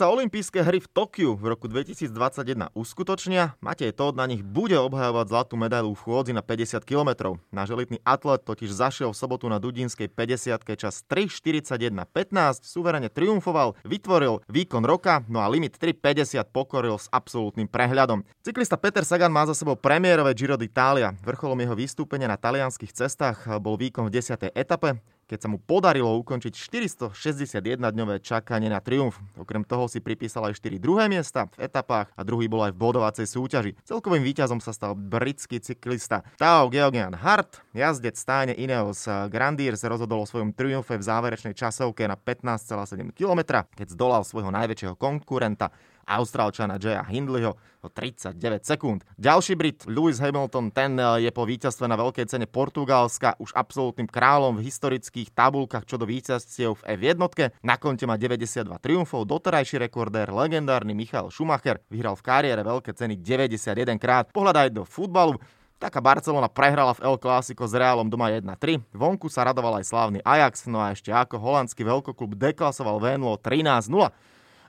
sa olympijské hry v Tokiu v roku 2021 uskutočnia, Matej Todd na nich bude obhajovať zlatú medailu v chôdzi na 50 km. Náš elitný atlet totiž zašiel v sobotu na Dudinskej 50 čas 3.41.15, suverene triumfoval, vytvoril výkon roka, no a limit 3.50 pokoril s absolútnym prehľadom. Cyklista Peter Sagan má za sebou premiérové Giro d'Italia. Vrcholom jeho vystúpenia na talianských cestách bol výkon v 10. etape keď sa mu podarilo ukončiť 461-dňové čakanie na triumf. Okrem toho si pripísal aj 4 druhé miesta v etapách a druhý bol aj v bodovacej súťaži. Celkovým víťazom sa stal britský cyklista Tao Geoghegan Hart. Jazdec stáne Ineos Grandier sa rozhodol o svojom triumfe v záverečnej časovke na 15,7 km, keď zdolal svojho najväčšieho konkurenta Austrálčana Jaya Hindleyho o 39 sekúnd. Ďalší Brit Lewis Hamilton, ten eh, je po víťazstve na veľkej cene Portugalska už absolútnym kráľom v historických tabulkách čo do víťazstiev v F1. Na konte má 92 triumfov, doterajší rekordér, legendárny Michal Schumacher vyhral v kariére veľké ceny 91 krát. Pohľadaj do futbalu, Taká Barcelona prehrala v El Clásico s Realom doma 1-3. Vonku sa radoval aj slávny Ajax, no a ešte ako holandský veľkoklub deklasoval Venlo 13-0.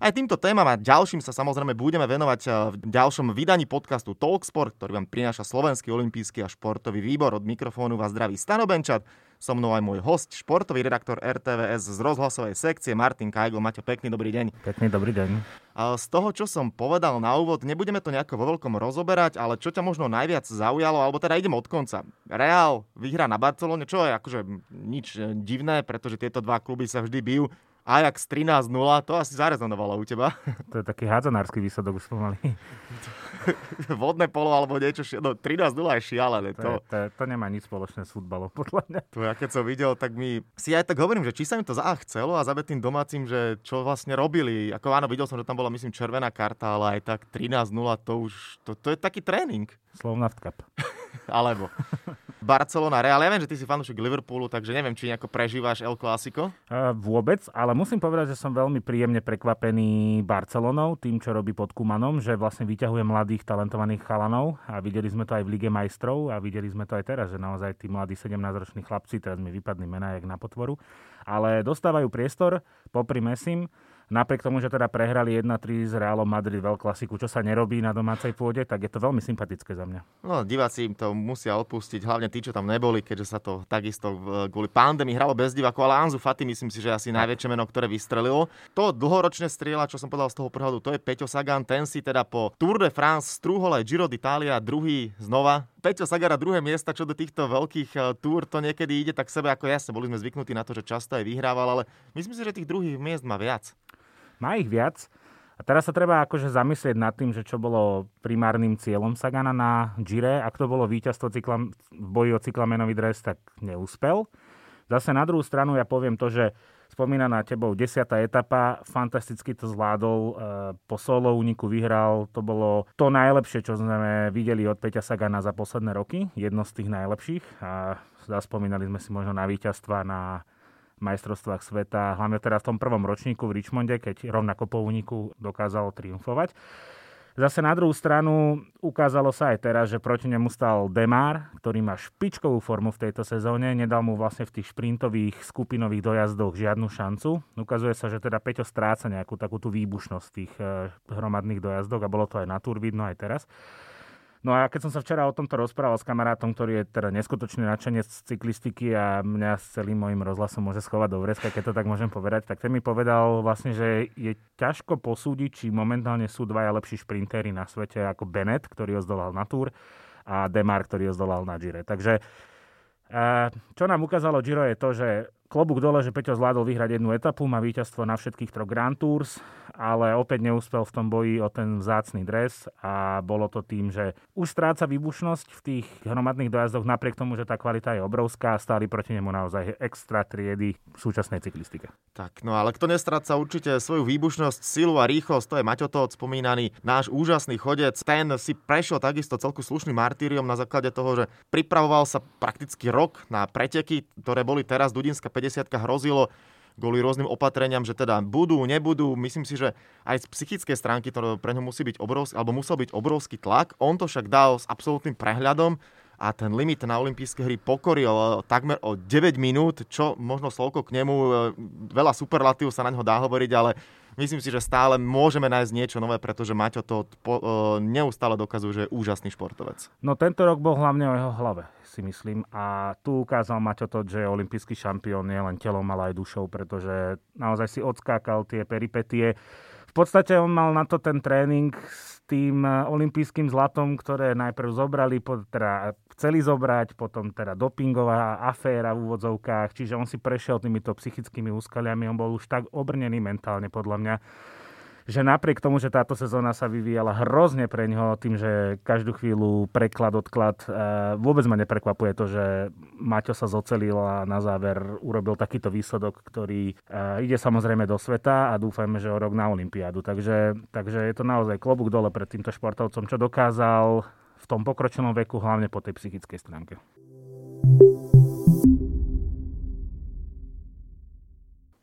Aj týmto témam a ďalším sa samozrejme budeme venovať eh, v ďalšom vydaní podcastu Talksport, ktorý vám prináša Slovenský olimpijský a športový výbor. Od mikrofónu vás zdraví Stano Benčat, so mnou aj môj host, športový redaktor RTVS z rozhlasovej sekcie Martin Kajgl. Maťo, pekný dobrý deň. Pekný dobrý deň. Z toho, čo som povedal na úvod, nebudeme to nejako vo veľkom rozoberať, ale čo ťa možno najviac zaujalo, alebo teda idem od konca. Real vyhrá na Barcelone, čo je akože nič divné, pretože tieto dva kluby sa vždy bijú Ajax 13-0, to asi zarezonovalo u teba. To je taký hádzanársky výsledok už pomaly. Vodné polo alebo niečo, no 13-0 je šialené. To, to, to, to nemá nič spoločné s futbalom, podľa mňa. To ja keď som videl, tak mi si aj tak hovorím, že či sa im to za chcelo a za tým domácim, že čo vlastne robili. Ako áno, videl som, že tam bola myslím červená karta, ale aj tak 13-0 to už, to, to je taký tréning. Slovnaft Cup. Alebo. Barcelona, Real. Ja viem, že ty si fanúšik Liverpoolu, takže neviem, či nejako prežíváš El Clásico. Uh, vôbec, ale musím povedať, že som veľmi príjemne prekvapený Barcelonou, tým, čo robí pod Kumanom, že vlastne vyťahuje mladých talentovaných chalanov a videli sme to aj v Lige majstrov a videli sme to aj teraz, že naozaj tí mladí 17-roční chlapci, teraz mi vypadli mená jak na potvoru, ale dostávajú priestor popri Mesim Napriek tomu, že teda prehrali 1-3 s Realom Madrid klasiku, čo sa nerobí na domácej pôde, tak je to veľmi sympatické za mňa. No, diváci im to musia odpustiť, hlavne tí, čo tam neboli, keďže sa to takisto kvôli pandémii hralo bez divákov, ale Anzu Fati myslím si, že asi najväčšie meno, ktoré vystrelilo. To dlhoročné strieľa, čo som povedal z toho prehľadu, to je Peťo Sagan, ten si teda po Tour de France strúhol aj Giro d'Italia, druhý znova Peťo Sagara druhé miesta, čo do týchto veľkých uh, túr to niekedy ide tak sebe ako jasne. Boli sme zvyknutí na to, že často aj vyhrával, ale myslím si, že tých druhých miest má viac. Má ich viac. A teraz sa treba akože zamyslieť nad tým, že čo bolo primárnym cieľom Sagana na Gire. Ak to bolo víťazstvo cykla, v boji o cyklamenový dres, tak neúspel. Zase na druhú stranu ja poviem to, že spomínaná tebou 10. etapa, fantasticky to zvládol, e, po solo úniku vyhral, to bolo to najlepšie, čo sme videli od Peťa Sagana za posledné roky, jedno z tých najlepších a zaspomínali sme si možno na víťazstva na majstrovstvách sveta, hlavne teraz v tom prvom ročníku v Richmonde, keď rovnako po úniku dokázal triumfovať. Zase na druhú stranu ukázalo sa aj teraz, že proti nemu stal Demar, ktorý má špičkovú formu v tejto sezóne. Nedal mu vlastne v tých šprintových skupinových dojazdoch žiadnu šancu. Ukazuje sa, že teda Peťo stráca nejakú takú tú výbušnosť tých eh, hromadných dojazdoch a bolo to aj na túr vidno aj teraz. No a keď som sa včera o tomto rozprával s kamarátom, ktorý je teda neskutočný nadšenec z cyklistiky a mňa s celým môjim rozhlasom môže schovať do vreska, keď to tak môžem povedať, tak ten mi povedal vlastne, že je ťažko posúdiť, či momentálne sú dvaja lepší šprintéry na svete ako Bennett, ktorý ho zdolal na Tour a Demar, ktorý ho zdolal na Gire. Takže čo nám ukázalo Giro je to, že klobúk dole, že Peťo zvládol vyhrať jednu etapu, má víťazstvo na všetkých troch Grand Tours, ale opäť neúspel v tom boji o ten vzácný dres a bolo to tým, že už stráca výbušnosť v tých hromadných dojazdoch napriek tomu, že tá kvalita je obrovská a stáli proti nemu naozaj extra triedy v súčasnej cyklistike. Tak, no ale kto nestráca určite svoju výbušnosť, silu a rýchlosť, to je Maťo Todt, spomínaný náš úžasný chodec. Ten si prešiel takisto celku slušným martýriom na základe toho, že pripravoval sa prakticky rok na preteky, ktoré boli teraz Dudinská 50 hrozilo kvôli rôznym opatreniam, že teda budú, nebudú. Myslím si, že aj z psychickej stránky to pre ňo musí byť obrovský, alebo musel byť obrovský tlak. On to však dal s absolútnym prehľadom a ten limit na olympijské hry pokoril eh, takmer o 9 minút, čo možno slovko k nemu, eh, veľa superlatív sa na ňo dá hovoriť, ale myslím si, že stále môžeme nájsť niečo nové, pretože Maťo to po, uh, neustále dokazuje, že je úžasný športovec. No tento rok bol hlavne o jeho hlave, si myslím. A tu ukázal Maťo to, že je olimpijský šampión nie len telom, ale aj dušou, pretože naozaj si odskákal tie peripetie. V podstate on mal na to ten tréning tým olympijským zlatom, ktoré najprv zobrali, teda chceli zobrať, potom teda dopingová aféra v úvodzovkách, čiže on si prešiel týmito psychickými úskaliami, on bol už tak obrnený mentálne podľa mňa, že napriek tomu, že táto sezóna sa vyvíjala hrozne pre ňoho tým, že každú chvíľu preklad, odklad, eh, vôbec ma neprekvapuje to, že Maťo sa zocelil a na záver urobil takýto výsledok, ktorý eh, ide samozrejme do sveta a dúfajme, že o rok na Olympiádu. Takže, takže je to naozaj klobúk dole pred týmto športovcom, čo dokázal v tom pokročilom veku, hlavne po tej psychickej stránke.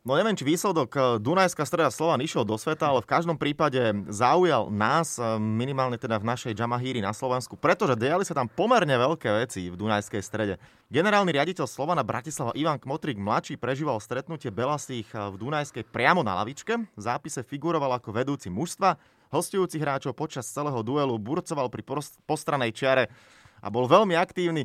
No neviem, či výsledok eh, Dunajská streda Slovan išiel do sveta, ale v každom prípade zaujal nás, eh, minimálne teda v našej Jamahíri na Slovensku, pretože diali sa tam pomerne veľké veci v Dunajskej strede. Generálny riaditeľ Slovana Bratislava Ivan Kmotrik mladší prežíval stretnutie Belasých eh, v Dunajskej priamo na lavičke. V zápise figuroval ako vedúci mužstva. Hostujúcich hráčov počas celého duelu burcoval pri postranej čiare a bol veľmi aktívny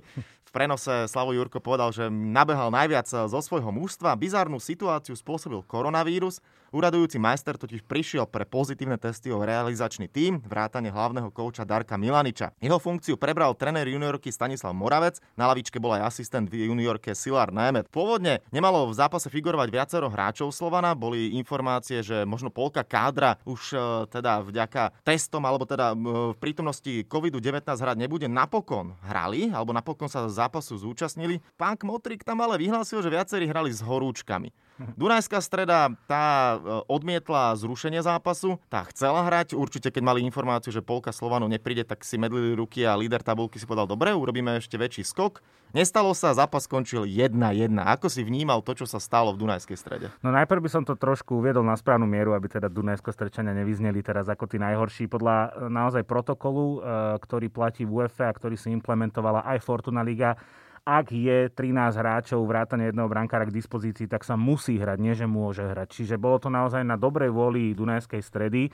prenose Slavo Jurko povedal, že nabehal najviac zo svojho mužstva. Bizárnu situáciu spôsobil koronavírus. Uradujúci majster totiž prišiel pre pozitívne testy o realizačný tím, vrátane hlavného kouča Darka Milaniča. Jeho funkciu prebral tréner juniorky Stanislav Moravec, na lavičke bol aj asistent v juniorke Silar Német. Pôvodne nemalo v zápase figurovať viacero hráčov Slovana, boli informácie, že možno polka kádra už e, teda vďaka testom alebo teda v prítomnosti COVID-19 hrať nebude. Napokon hrali, alebo napokon sa zápasu zúčastnili. Pán Kmotrik tam ale vyhlásil, že viacerí hrali s horúčkami. Dunajská streda, tá odmietla zrušenie zápasu, tá chcela hrať, určite keď mali informáciu, že polka Slovanu nepríde, tak si medlili ruky a líder tabulky si povedal, dobre, urobíme ešte väčší skok. Nestalo sa, zápas skončil 1-1. Ako si vnímal to, čo sa stalo v Dunajskej strede? No najprv by som to trošku uviedol na správnu mieru, aby teda Dunajsko-strečania nevyzneli teraz ako tí najhorší. Podľa e, naozaj protokolu, e, ktorý platí v UEFA a ktorý si implementovala aj Fortuna Liga, ak je 13 hráčov vrátane jedného brankára k dispozícii, tak sa musí hrať, nie že môže hrať. Čiže bolo to naozaj na dobrej vôli Dunajskej stredy.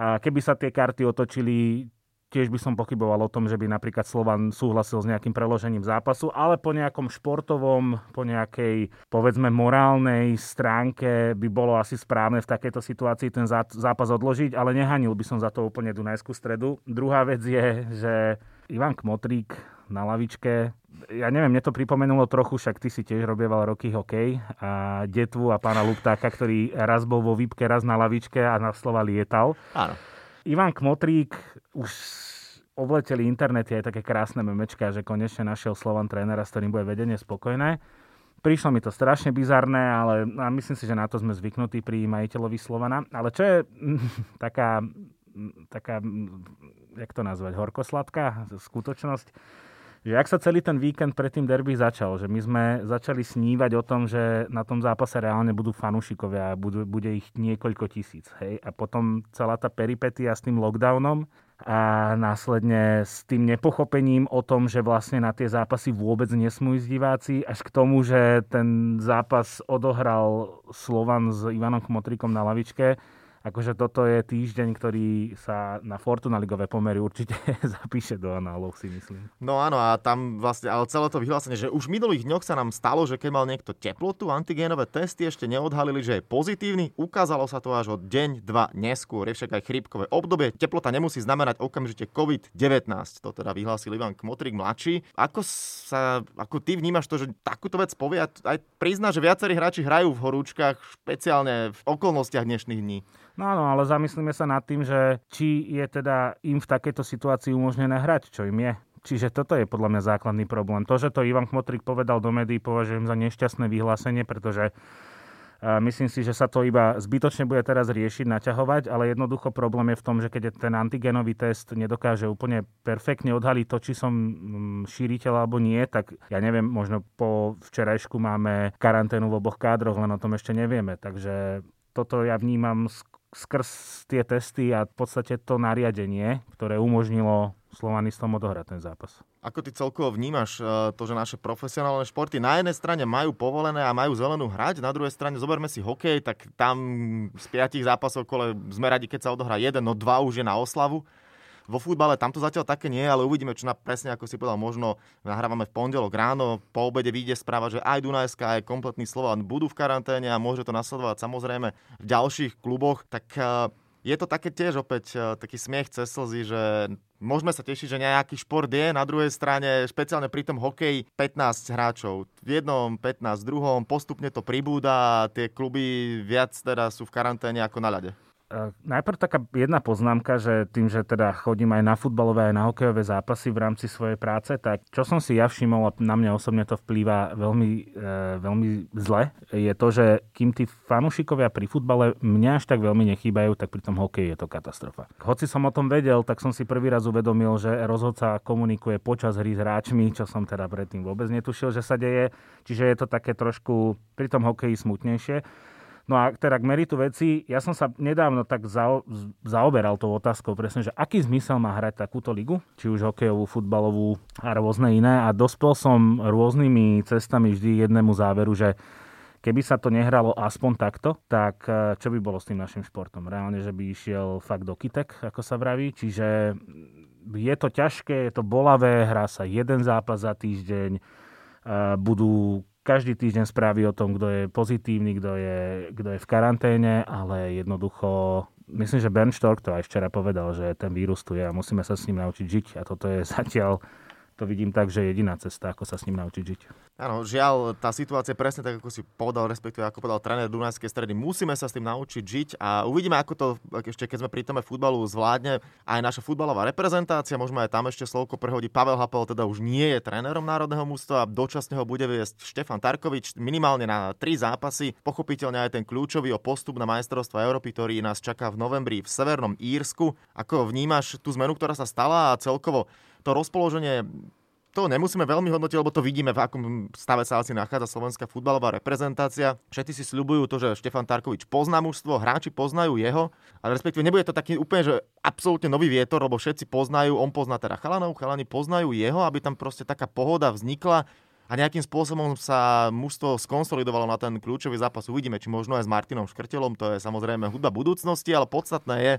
A keby sa tie karty otočili, tiež by som pochyboval o tom, že by napríklad Slovan súhlasil s nejakým preložením zápasu, ale po nejakom športovom, po nejakej, povedzme, morálnej stránke by bolo asi správne v takejto situácii ten zápas odložiť, ale nehanil by som za to úplne Dunajskú stredu. Druhá vec je, že Ivan Kmotrík na lavičke. Ja neviem, mne to pripomenulo trochu, však ty si tiež robieval roky hokej a detvu a pána Luptáka, ktorý raz bol vo výpke, raz na lavičke a na slova lietal. Áno. Ivan Kmotrík už obleteli internety aj také krásne memečka, že konečne našiel Slovan trénera, s ktorým bude vedenie spokojné. Prišlo mi to strašne bizarné, ale a myslím si, že na to sme zvyknutí pri majiteľovi Slovana. Ale čo je taká, taká jak to nazvať, horkosladká skutočnosť, že ak sa celý ten víkend pred tým derby začal, že my sme začali snívať o tom, že na tom zápase reálne budú fanúšikovia a budú, bude ich niekoľko tisíc. Hej? A potom celá tá peripetia s tým lockdownom a následne s tým nepochopením o tom, že vlastne na tie zápasy vôbec nesmú ísť diváci, až k tomu, že ten zápas odohral Slovan s Ivanom Kmotrikom na lavičke, akože toto je týždeň, ktorý sa na Fortuna ligové pomery určite zapíše do análov, si myslím. No áno, a tam vlastne, ale celé to vyhlásenie, že už v minulých dňoch sa nám stalo, že keď mal niekto teplotu, antigénové testy ešte neodhalili, že je pozitívny, ukázalo sa to až o deň, dva neskôr, je však aj chrípkové obdobie. Teplota nemusí znamenať okamžite COVID-19, to teda vyhlásil Ivan Kmotrik mladší. Ako, sa, ako ty vnímaš to, že takúto vec povie, aj prizná, že viacerí hráči hrajú v horúčkach, špeciálne v okolnostiach dnešných dní. No áno, ale zamyslíme sa nad tým, že či je teda im v takejto situácii umožnené hrať, čo im je. Čiže toto je podľa mňa základný problém. To, že to Ivan Kmotrik povedal do médií, považujem za nešťastné vyhlásenie, pretože Myslím si, že sa to iba zbytočne bude teraz riešiť, naťahovať, ale jednoducho problém je v tom, že keď ten antigenový test nedokáže úplne perfektne odhaliť to, či som mm, šíriteľ alebo nie, tak ja neviem, možno po včerajšku máme karanténu v oboch kádroch, len o tom ešte nevieme. Takže toto ja vnímam skrz tie testy a v podstate to nariadenie, ktoré umožnilo Slovanistom odohrať ten zápas. Ako ty celkovo vnímaš e, to, že naše profesionálne športy na jednej strane majú povolené a majú zelenú hrať, na druhej strane zoberme si hokej, tak tam z piatich zápasov kole sme radi, keď sa odohrá jeden, no dva už je na oslavu. Vo futbale tam to zatiaľ také nie, ale uvidíme, čo na, presne ako si povedal, možno nahrávame v pondelok ráno, po obede vyjde správa, že aj Dunajská, aj kompletný Slovan budú v karanténe a môže to nasledovať samozrejme v ďalších kluboch, tak e, je to také tiež opäť e, taký smiech cez slzy, že môžeme sa tešiť, že nejaký šport je, na druhej strane, špeciálne pri tom hokeji, 15 hráčov. V jednom, 15 v druhom, postupne to pribúda a tie kluby viac teda sú v karanténe ako na ľade. Najprv taká jedna poznámka, že tým, že teda chodím aj na futbalové, aj na hokejové zápasy v rámci svojej práce, tak čo som si ja všimol a na mňa osobne to vplýva veľmi, e, veľmi zle, je to, že kým tí fanúšikovia pri futbale mňa až tak veľmi nechýbajú, tak pri tom hokeji je to katastrofa. Hoci som o tom vedel, tak som si prvý raz uvedomil, že rozhodca komunikuje počas hry s hráčmi, čo som teda predtým vôbec netušil, že sa deje. Čiže je to také trošku pri tom hokeji smutnejšie. No a teda k meritu veci, ja som sa nedávno tak zao, zaoberal tou otázkou presne, že aký zmysel má hrať takúto ligu, či už hokejovú, futbalovú a rôzne iné. A dospel som rôznymi cestami vždy jednému záveru, že keby sa to nehralo aspoň takto, tak eh, čo by bolo s tým našim športom? Reálne, že by išiel fakt do kitek, ako sa vraví, čiže je to ťažké, je to bolavé, hrá sa jeden zápas za týždeň, eh, budú každý týždeň správy o tom, kto je pozitívny, kto je, kto je v karanténe, ale jednoducho myslím, že Bernd Stork to aj včera povedal, že ten vírus tu je a musíme sa s ním naučiť žiť a toto je zatiaľ to vidím tak, že je jediná cesta, ako sa s ním naučiť žiť. Áno, žiaľ, tá situácia presne tak, ako si povedal, respektíve ako povedal tréner Dunajskej stredy. Musíme sa s tým naučiť žiť a uvidíme, ako to ešte, keď sme pri tome futbalu zvládne aj naša futbalová reprezentácia. Môžeme aj tam ešte slovko prehodiť. Pavel Hapel teda už nie je trénerom národného mústva, dočasne ho bude viesť Štefan Tarkovič minimálne na tri zápasy. Pochopiteľne aj ten kľúčový o postup na majstrovstvo Európy, ktorý nás čaká v novembri v Severnom Írsku. Ako vnímaš tú zmenu, ktorá sa stala a celkovo to rozpoloženie to nemusíme veľmi hodnotiť, lebo to vidíme, v akom stave sa asi nachádza slovenská futbalová reprezentácia. Všetci si sľubujú to, že Štefan Tarkovič pozná mužstvo, hráči poznajú jeho, ale respektíve nebude to taký úplne, že absolútne nový vietor, lebo všetci poznajú, on pozná teda chalanov, chalani poznajú jeho, aby tam proste taká pohoda vznikla a nejakým spôsobom sa mužstvo skonsolidovalo na ten kľúčový zápas. Uvidíme, či možno aj s Martinom Škrtelom, to je samozrejme hudba budúcnosti, ale podstatné je,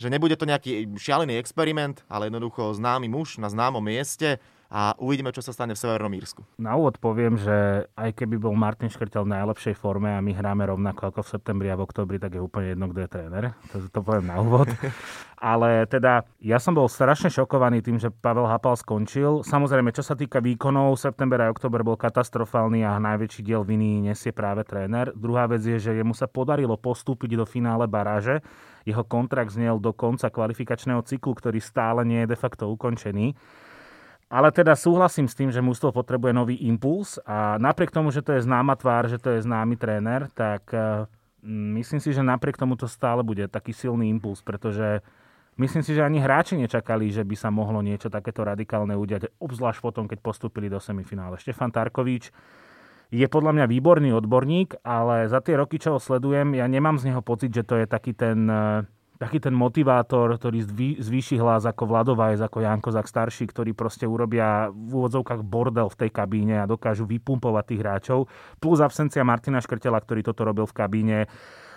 že nebude to nejaký šialený experiment, ale jednoducho známy muž na známom mieste a uvidíme, čo sa stane v Severnom Írsku. Na úvod poviem, že aj keby bol Martin Škrtel v najlepšej forme a my hráme rovnako ako v septembri a v oktobri, tak je úplne jedno, kto je tréner. To, to poviem na úvod. Ale teda ja som bol strašne šokovaný tým, že Pavel Hapal skončil. Samozrejme, čo sa týka výkonov, september a október bol katastrofálny a najväčší diel viny nesie práve tréner. Druhá vec je, že jemu sa podarilo postúpiť do finále baráže. Jeho kontrakt znel do konca kvalifikačného cyklu, ktorý stále nie je de facto ukončený. Ale teda súhlasím s tým, že mústvo potrebuje nový impuls a napriek tomu, že to je známa tvár, že to je známy tréner, tak eh, myslím si, že napriek tomu to stále bude taký silný impuls, pretože Myslím si, že ani hráči nečakali, že by sa mohlo niečo takéto radikálne udiať, obzvlášť potom, keď postúpili do semifinále. Štefan Tarkovič je podľa mňa výborný odborník, ale za tie roky, čo ho sledujem, ja nemám z neho pocit, že to je taký ten, eh, taký ten motivátor, ktorý zvýši hlas ako Vladovajs, ako Janko Zak starší, ktorí proste urobia v úvodzovkách bordel v tej kabíne a dokážu vypumpovať tých hráčov. Plus absencia Martina Škrtela, ktorý toto robil v kabíne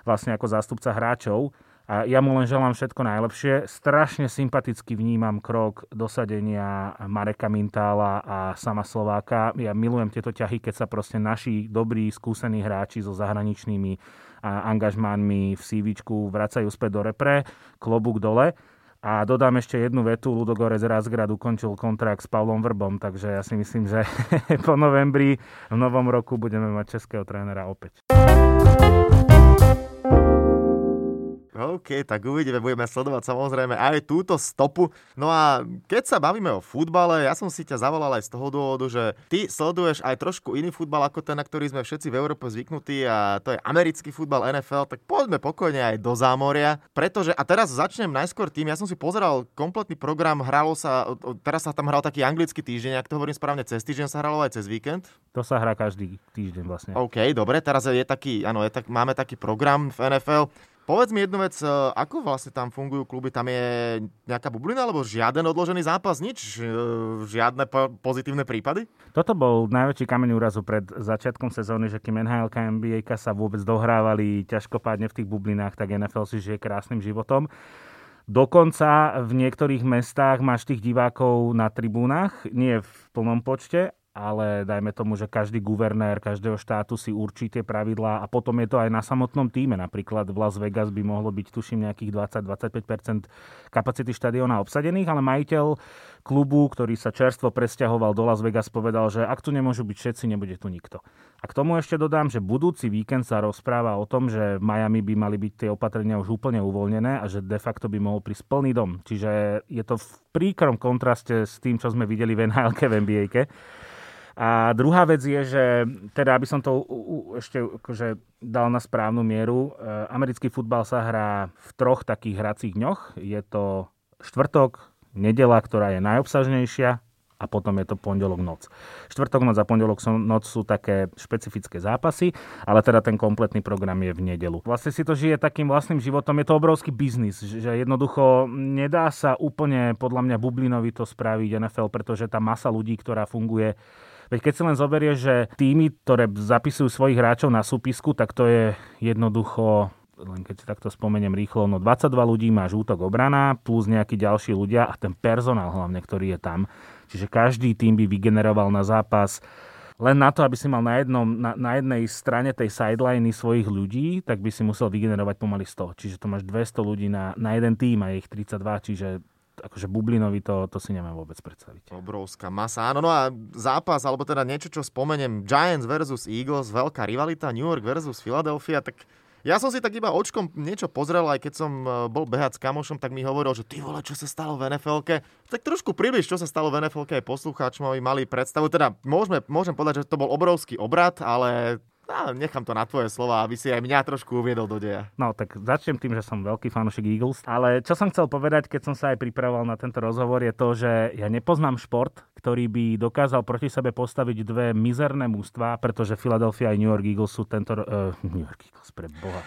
vlastne ako zástupca hráčov. A ja mu len želám všetko najlepšie. Strašne sympaticky vnímam krok dosadenia Mareka Mintála a sama Slováka. Ja milujem tieto ťahy, keď sa proste naši dobrí, skúsení hráči so zahraničnými angažmánmi v CV vracajú späť do repre, klobúk dole. A dodám ešte jednu vetu, Ludogorec Razgrad ukončil kontrakt s Pavlom Vrbom, takže ja si myslím, že po novembri v novom roku budeme mať českého trénera opäť. OK, tak uvidíme, budeme sledovať samozrejme aj túto stopu. No a keď sa bavíme o futbale, ja som si ťa zavolal aj z toho dôvodu, že ty sleduješ aj trošku iný futbal ako ten, na ktorý sme všetci v Európe zvyknutí a to je americký futbal NFL, tak poďme pokojne aj do zámoria, pretože a teraz začnem najskôr tým, ja som si pozeral kompletný program, hralo sa, teraz sa tam hral taký anglický týždeň, ak to hovorím správne, cez týždeň sa hralo aj cez víkend. To sa hrá každý týždeň vlastne. OK, dobre, teraz je taký, áno, je tak, máme taký program v NFL. Povedz mi jednu vec, e, ako vlastne tam fungujú kluby? Tam je nejaká bublina, alebo žiaden odložený zápas, nič? E, žiadne pozitívne prípady? Toto bol najväčší kameň úrazu pred začiatkom sezóny, že kým NHL a NBA sa vôbec dohrávali ťažkopádne v tých bublinách, tak NFL si žije krásnym životom. Dokonca v niektorých mestách máš tých divákov na tribúnach, nie v plnom počte, ale dajme tomu, že každý guvernér každého štátu si určí tie pravidlá a potom je to aj na samotnom týme. Napríklad v Las Vegas by mohlo byť, tuším, nejakých 20-25% kapacity štadióna obsadených, ale majiteľ klubu, ktorý sa čerstvo presťahoval do Las Vegas, povedal, že ak tu nemôžu byť všetci, nebude tu nikto. A k tomu ešte dodám, že budúci víkend sa rozpráva o tom, že v Miami by mali byť tie opatrenia už úplne uvoľnené a že de facto by mohol prísť plný dom. Čiže je to v príkrom kontraste s tým, čo sme videli v NHL v NBA. A druhá vec je, že teda aby som to ešte akože dal na správnu mieru, e, americký futbal sa hrá v troch takých hracích dňoch. Je to štvrtok, nedela, ktorá je najobsažnejšia a potom je to pondelok noc. Štvrtok noc a pondelok noc sú také špecifické zápasy, ale teda ten kompletný program je v nedelu. Vlastne si to žije takým vlastným životom, je to obrovský biznis, že jednoducho nedá sa úplne podľa mňa bublinovito spraviť NFL, pretože tá masa ľudí, ktorá funguje Veď keď si len zoberie, že týmy, ktoré zapisujú svojich hráčov na súpisku, tak to je jednoducho len keď si takto spomeniem rýchlo, no 22 ľudí máš útok obrana, plus nejakí ďalší ľudia a ten personál hlavne, ktorý je tam. Čiže každý tým by vygeneroval na zápas len na to, aby si mal na, jednom, na, na jednej strane tej sideliny svojich ľudí, tak by si musel vygenerovať pomaly 100. Čiže to máš 200 ľudí na, na jeden tým a je ich 32, čiže akože bublinovi to, to si neviem vôbec predstaviť. Obrovská masa. Áno, no a zápas, alebo teda niečo, čo spomeniem, Giants versus Eagles, veľká rivalita, New York versus Philadelphia, tak ja som si tak iba očkom niečo pozrel, aj keď som e, bol behať s kamošom, tak mi hovoril, že ty vole, čo sa stalo v nfl Tak trošku približ, čo sa stalo v nfl aj poslucháčom, aby mali predstavu. Teda môžeme, môžem povedať, že to bol obrovský obrad, ale No, nechám to na tvoje slova, aby si aj mňa trošku uviedol do deja. No tak začnem tým, že som veľký fanúšik Eagles, ale čo som chcel povedať, keď som sa aj pripravoval na tento rozhovor, je to, že ja nepoznám šport, ktorý by dokázal proti sebe postaviť dve mizerné mústva, pretože Philadelphia aj New York Eagles sú tento... Uh, New York Eagles, pre boha.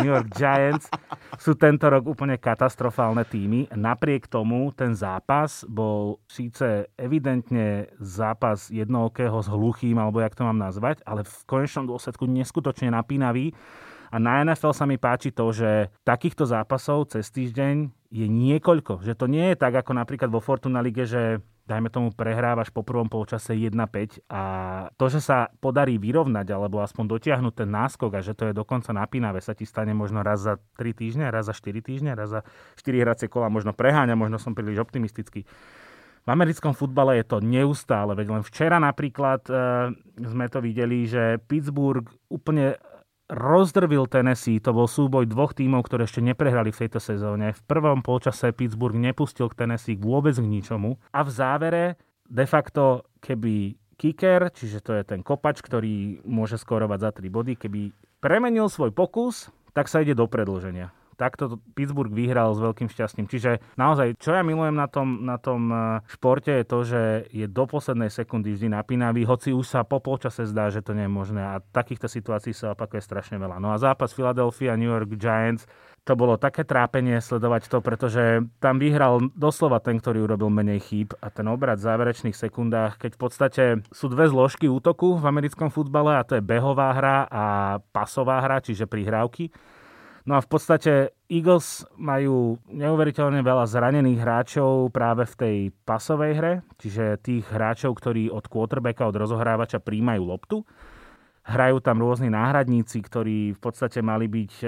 New York Giants sú tento rok úplne katastrofálne týmy. Napriek tomu ten zápas bol síce evidentne zápas jednookého s hluchým, alebo jak to mám nazvať, ale v konečnom dôsledku neskutočne napínavý. A na NFL sa mi páči to, že takýchto zápasov cez týždeň je niekoľko. Že to nie je tak, ako napríklad vo Fortuna Lige, že dajme tomu, prehrávaš po prvom polčase 1-5 a to, že sa podarí vyrovnať alebo aspoň dotiahnuť ten náskok a že to je dokonca napínavé, sa ti stane možno raz za 3 týždne, raz za 4 týždne, raz za 4 hracie kola, možno preháňa, možno som príliš optimistický. Americkom futbale je to neustále, veď len včera napríklad e, sme to videli, že Pittsburgh úplne rozdrvil Tennessee. To bol súboj dvoch tímov, ktoré ešte neprehrali v tejto sezóne. V prvom polčase Pittsburgh nepustil k Tennessee vôbec k ničomu. A v závere de facto, keby kicker, čiže to je ten kopač, ktorý môže skorovať za 3 body, keby premenil svoj pokus, tak sa ide do predlženia takto Pittsburgh vyhral s veľkým šťastím. Čiže naozaj, čo ja milujem na tom, na tom e, športe je to, že je do poslednej sekundy vždy napínavý, hoci už sa po polčase zdá, že to nie je možné a takýchto situácií sa opakuje strašne veľa. No a zápas Philadelphia New York Giants to bolo také trápenie sledovať to, pretože tam vyhral doslova ten, ktorý urobil menej chýb a ten obrad v záverečných sekundách, keď v podstate sú dve zložky útoku v americkom futbale a to je behová hra a pasová hra, čiže prihrávky No a v podstate Eagles majú neuveriteľne veľa zranených hráčov práve v tej pasovej hre, čiže tých hráčov, ktorí od quarterbacka, od rozohrávača príjmajú loptu. Hrajú tam rôzni náhradníci, ktorí v podstate mali byť e,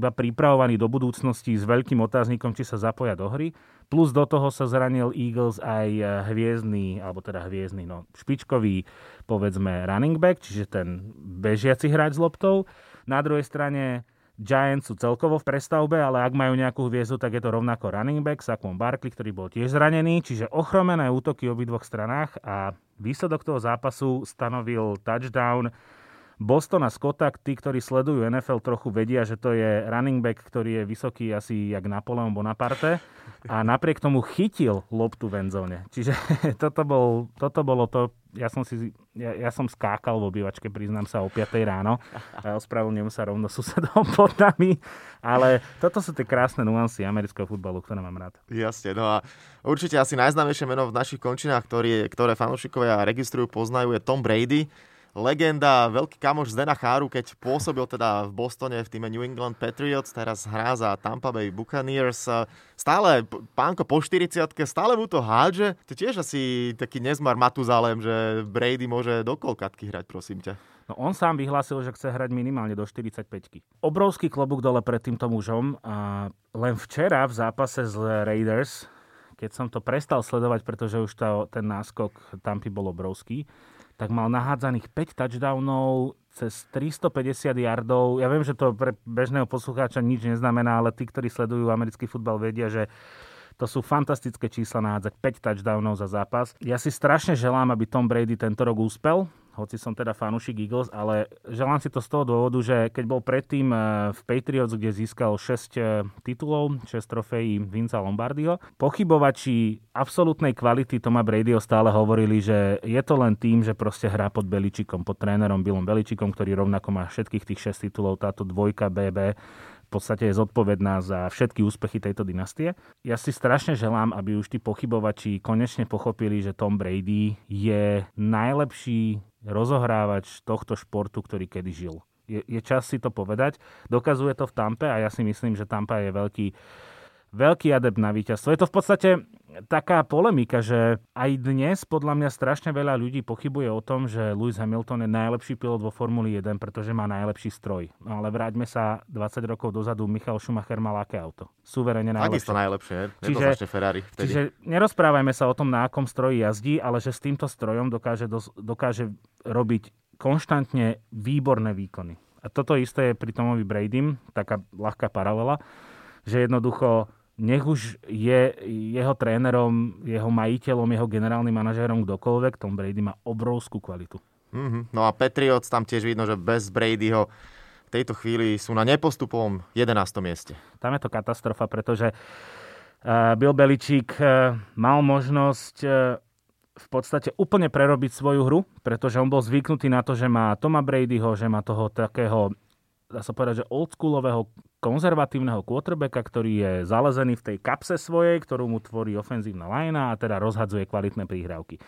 iba pripravovaní do budúcnosti s veľkým otáznikom, či sa zapoja do hry. Plus do toho sa zranil Eagles aj e, hviezdny, alebo teda hviezdny, no, špičkový, povedzme, running back, čiže ten bežiaci hráč s loptou. Na druhej strane Giants sú celkovo v prestavbe, ale ak majú nejakú hviezdu, tak je to rovnako running back, Saquon Barkley, ktorý bol tiež zranený, čiže ochromené útoky v obidvoch stranách a výsledok toho zápasu stanovil touchdown Bostona Scotta, tí, ktorí sledujú NFL, trochu vedia, že to je running back, ktorý je vysoký asi jak Napoleon Bonaparte a napriek tomu chytil loptu v endzóne. Čiže toto, bol, toto bolo to, ja som, si, ja, ja som skákal v obývačke, priznám sa, o 5 ráno a ospravedlňujem sa rovno susedom pod nami, ale toto sú tie krásne nuancy amerického futbalu, ktoré mám rád. Jasne, no a určite asi najznámejšie meno v našich končinách, ktoré, ktoré fanúšikovia registrujú, poznajú, je Tom Brady legenda, veľký kamoš Zdena Cháru, keď pôsobil teda v Bostone v týme New England Patriots, teraz hrá za Tampa Bay Buccaneers. Stále, pánko po 40 stále mu to hádže. To tiež asi taký nezmar Matuzalem, že Brady môže do kolkatky hrať, prosím ťa. No on sám vyhlásil, že chce hrať minimálne do 45 Obrovský klobúk dole pred týmto mužom a len včera v zápase z Raiders, keď som to prestal sledovať, pretože už tá, ten náskok Tampy bol obrovský, tak mal nahádzaných 5 touchdownov cez 350 yardov. Ja viem, že to pre bežného poslucháča nič neznamená, ale tí, ktorí sledujú americký futbal, vedia, že to sú fantastické čísla nahádzať 5 touchdownov za zápas. Ja si strašne želám, aby Tom Brady tento rok úspel hoci som teda fanúšik Eagles, ale želám si to z toho dôvodu, že keď bol predtým eh, v Patriots, kde získal 6 eh, titulov, 6 trofejí Vinca Lombardiho, pochybovači absolútnej kvality Toma Bradyho stále hovorili, že je to len tým, že proste hrá pod Beličikom, pod trénerom Billom Beličikom, ktorý rovnako má všetkých tých 6 titulov, táto dvojka BB v podstate je zodpovedná za všetky úspechy tejto dynastie. Ja si strašne želám, aby už tí pochybovači konečne pochopili, že Tom Brady je najlepší rozohrávač tohto športu, ktorý kedy žil. Je, je čas si to povedať. Dokazuje to v Tampe a ja si myslím, že Tampa je veľký, veľký adept na víťazstvo. Je to v podstate taká polemika, že aj dnes podľa mňa strašne veľa ľudí pochybuje o tom, že Lewis Hamilton je najlepší pilot vo Formuli 1, pretože má najlepší stroj. No ale vráťme sa 20 rokov dozadu, Michal Schumacher mal aké auto? Suverene najlepšie. Takisto najlepšie, čiže, Ferrari. Vtedy. Čiže nerozprávajme sa o tom, na akom stroji jazdí, ale že s týmto strojom dokáže, dos, dokáže robiť konštantne výborné výkony. A toto isté je pri Tomovi Bradym, taká ľahká paralela, že jednoducho nech už je jeho trénerom, jeho majiteľom, jeho generálnym manažérom kdokoľvek, Tom Brady má obrovskú kvalitu. Mm-hmm. No a Patriots tam tiež vidno, že bez Bradyho v tejto chvíli sú na nepostupovom 11. mieste. Tam je to katastrofa, pretože uh, Bill Beličík uh, mal možnosť uh, v podstate úplne prerobiť svoju hru, pretože on bol zvyknutý na to, že má Toma Bradyho, že má toho takého dá sa povedať, že oldschoolového konzervatívneho quarterbacka, ktorý je zalezený v tej kapse svojej, ktorú mu tvorí ofenzívna lajna a teda rozhadzuje kvalitné príhrávky.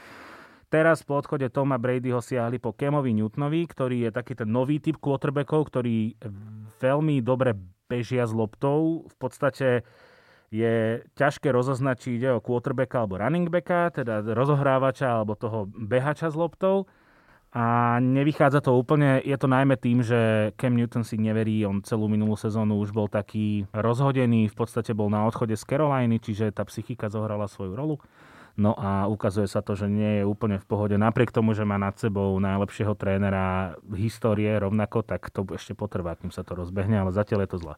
Teraz po odchode Toma Bradyho siahli po Kemovi Newtonovi, ktorý je taký ten nový typ quarterbackov, ktorý veľmi dobre bežia s loptou. V podstate je ťažké rozoznať, či ide o quarterbacka alebo running backa, teda rozohrávača alebo toho behača s loptou. A nevychádza to úplne, je to najmä tým, že Cam Newton si neverí, on celú minulú sezónu už bol taký rozhodený, v podstate bol na odchode z Caroliny, čiže tá psychika zohrala svoju rolu. No a ukazuje sa to, že nie je úplne v pohode. Napriek tomu, že má nad sebou najlepšieho trénera histórie rovnako, tak to ešte potrvá, kým sa to rozbehne, ale zatiaľ je to zle.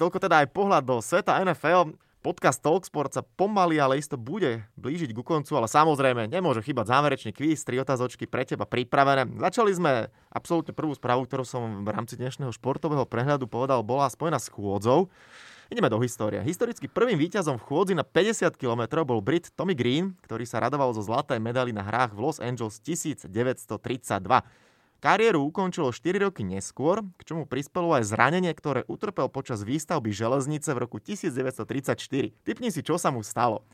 Toľko teda aj pohľad do sveta NFL. Podcast Talksport sa pomaly, ale isto bude blížiť ku koncu, ale samozrejme nemôže chýbať záverečný kvíz, tri otázočky pre teba pripravené. Začali sme absolútne prvú správu, ktorú som v rámci dnešného športového prehľadu povedal, bola spojená s chôdzou. Ideme do histórie. Historicky prvým víťazom v chôdzi na 50 km bol Brit Tommy Green, ktorý sa radoval zo zlatej medaily na hrách v Los Angeles 1932. Kariéru ukončilo 4 roky neskôr, k čomu prispelo aj zranenie, ktoré utrpel počas výstavby železnice v roku 1934. Typni si, čo sa mu stalo.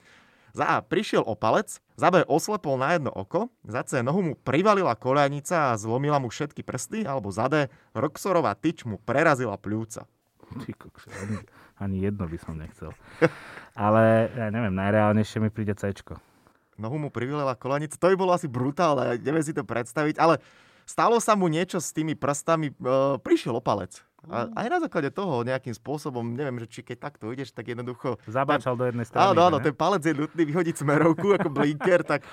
Za A prišiel o palec, za B oslepol na jedno oko, za C nohu mu privalila koľajnica a zlomila mu všetky prsty, alebo za D Roxorová tyč mu prerazila pľúca. ani, ani jedno by som nechcel. Ale ja neviem, najreálnejšie mi príde C. Nohu mu privalila koľajnica, to by bolo asi brutálne, neviem si to predstaviť, ale stalo sa mu niečo s tými prstami, uh, prišiel opalec. A aj na základe toho nejakým spôsobom, neviem, že či keď takto ideš, tak jednoducho... Zabáčal ten, do jednej strany. Áno, áno, ten palec je nutný vyhodiť smerovku ako blinker, tak,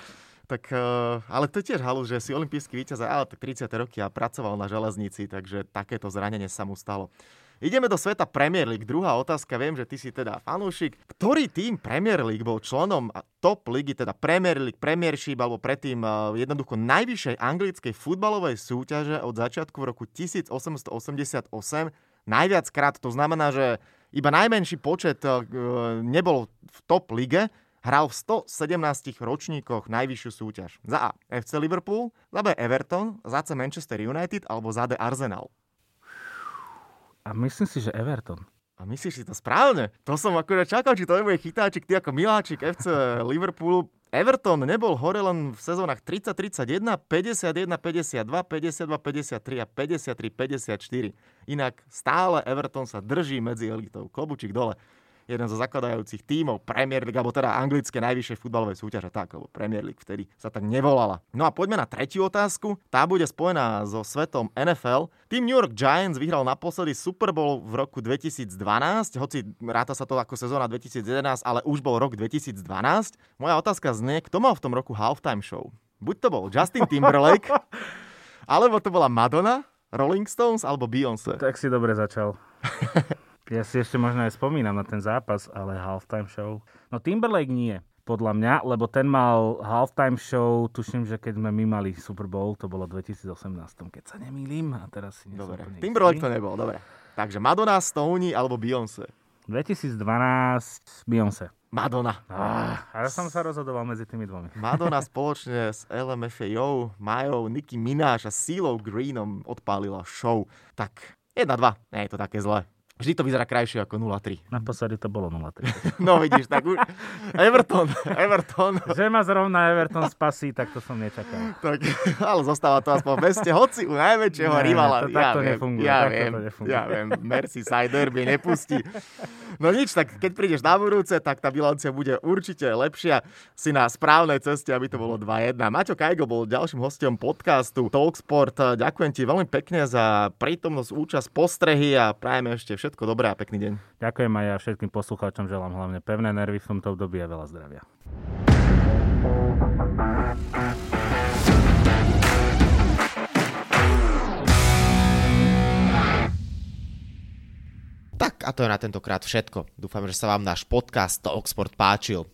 tak uh, ale to je tiež halu, že si olimpijský víťaz, ale tak 30 roky a pracoval na železnici, takže takéto zranenie sa mu stalo. Ideme do sveta Premier League. Druhá otázka, viem, že ty si teda fanúšik. Ktorý tým Premier League bol členom top ligy, teda Premier League, Premiership, alebo predtým uh, jednoducho najvyššej anglickej futbalovej súťaže od začiatku v roku 1888 najviac krát. To znamená, že iba najmenší počet uh, nebol v top lige, hral v 117 ročníkoch najvyššiu súťaž. Za A FC Liverpool, za B Everton, za C Manchester United alebo za D Arsenal. A myslím si, že Everton. A myslíš si to správne? To som akurát čakal, či to nebude chytáčik, ty ako miláčik FC Liverpoolu. Everton nebol hore len v sezónach 30-31, 51-52, 52-53 a 53-54. Inak stále Everton sa drží medzi elitou. Klobučík dole jeden zo zakladajúcich tímov Premier League, alebo teda anglické najvyššie futbalové súťaže, tak, alebo Premier League vtedy sa tak nevolala. No a poďme na tretiu otázku. Tá bude spojená so svetom NFL. Tým New York Giants vyhral naposledy Super Bowl v roku 2012, hoci ráta sa to ako sezóna 2011, ale už bol rok 2012. Moja otázka znie, kto mal v tom roku halftime show? Buď to bol Justin Timberlake, alebo to bola Madonna, Rolling Stones alebo Beyoncé. Tak si dobre začal. Ja si ešte možno aj spomínam na ten zápas, ale halftime show. No Timberlake nie, podľa mňa, lebo ten mal halftime show, tuším, že keď sme my mali Super Bowl, to bolo v 2018, keď sa nemýlim, a teraz si Dobre, Timberlake to nebol, dobre. Takže Madonna, Stone alebo Beyoncé? 2012 Beyoncé. Madonna. Ah, a ja som sa rozhodoval medzi tými dvomi. Madonna spoločne s LMFAO, Majou, Nicki Minaj a Silo Greenom odpálila show. Tak, 1-2. Nie je to také zlé. Vždy to vyzerá krajšie ako 0-3. Naposledy to bolo 0-3. no vidíš, tak už... Everton, Everton. Že ma zrovna Everton spasí, tak to som nečakal. tak, ale zostáva to aspoň v meste, hoci u najväčšieho ne, rivala. To, ja, viem, nefunguje, ja, viem, to nefunguje. ja viem, Merseyside derby nepustí. No nič, tak keď prídeš na budúce, tak tá bilancia bude určite lepšia. Si na správnej ceste, aby to bolo 2-1. Maťo Kajgo bol ďalším hostom podcastu Talksport. Ďakujem ti veľmi pekne za prítomnosť, účasť, postrehy a prajeme ešte všetko dobré a pekný deň. Ďakujem aj ja všetkým poslucháčom, želám hlavne pevné nervy v tomto období a veľa zdravia. Tak a to je na tentokrát všetko. Dúfam, že sa vám náš podcast Talksport páčil.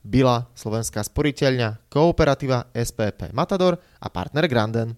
Bila, Slovenská sporiteľňa, Kooperativa, SPP Matador a partner Granden.